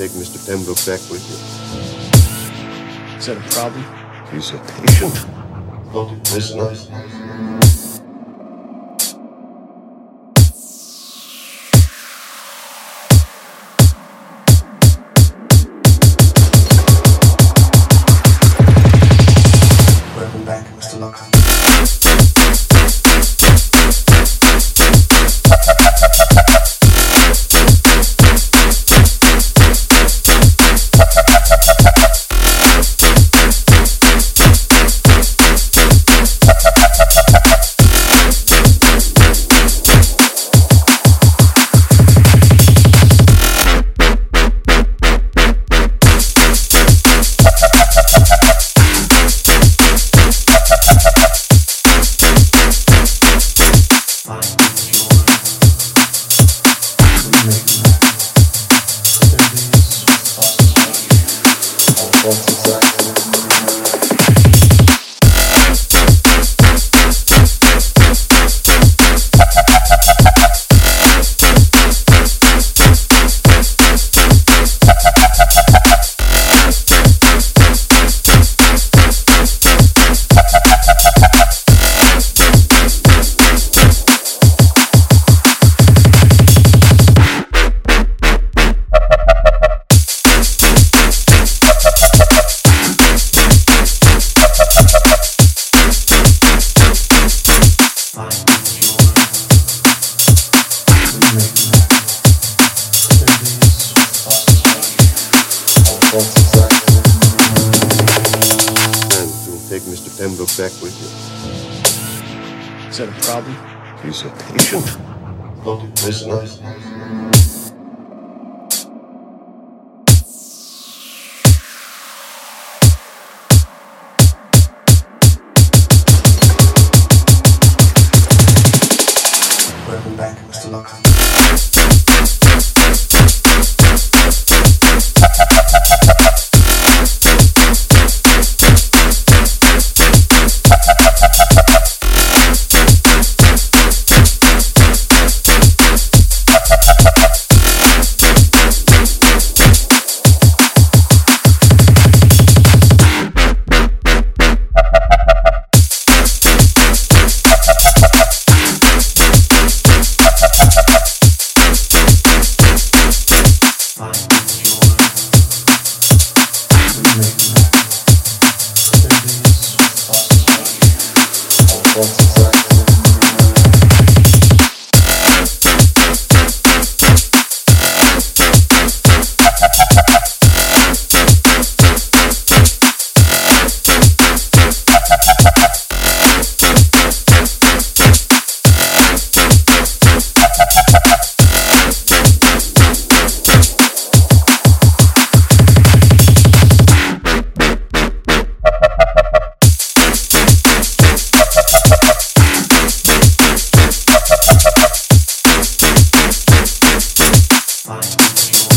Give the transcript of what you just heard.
take Mr. Pembroke back with you. Is that a problem? He's a patient, Don't prisoner. Posso estar. Is that a problem? He's a patient, Don't a prisoner. Welcome Let's go. Fine.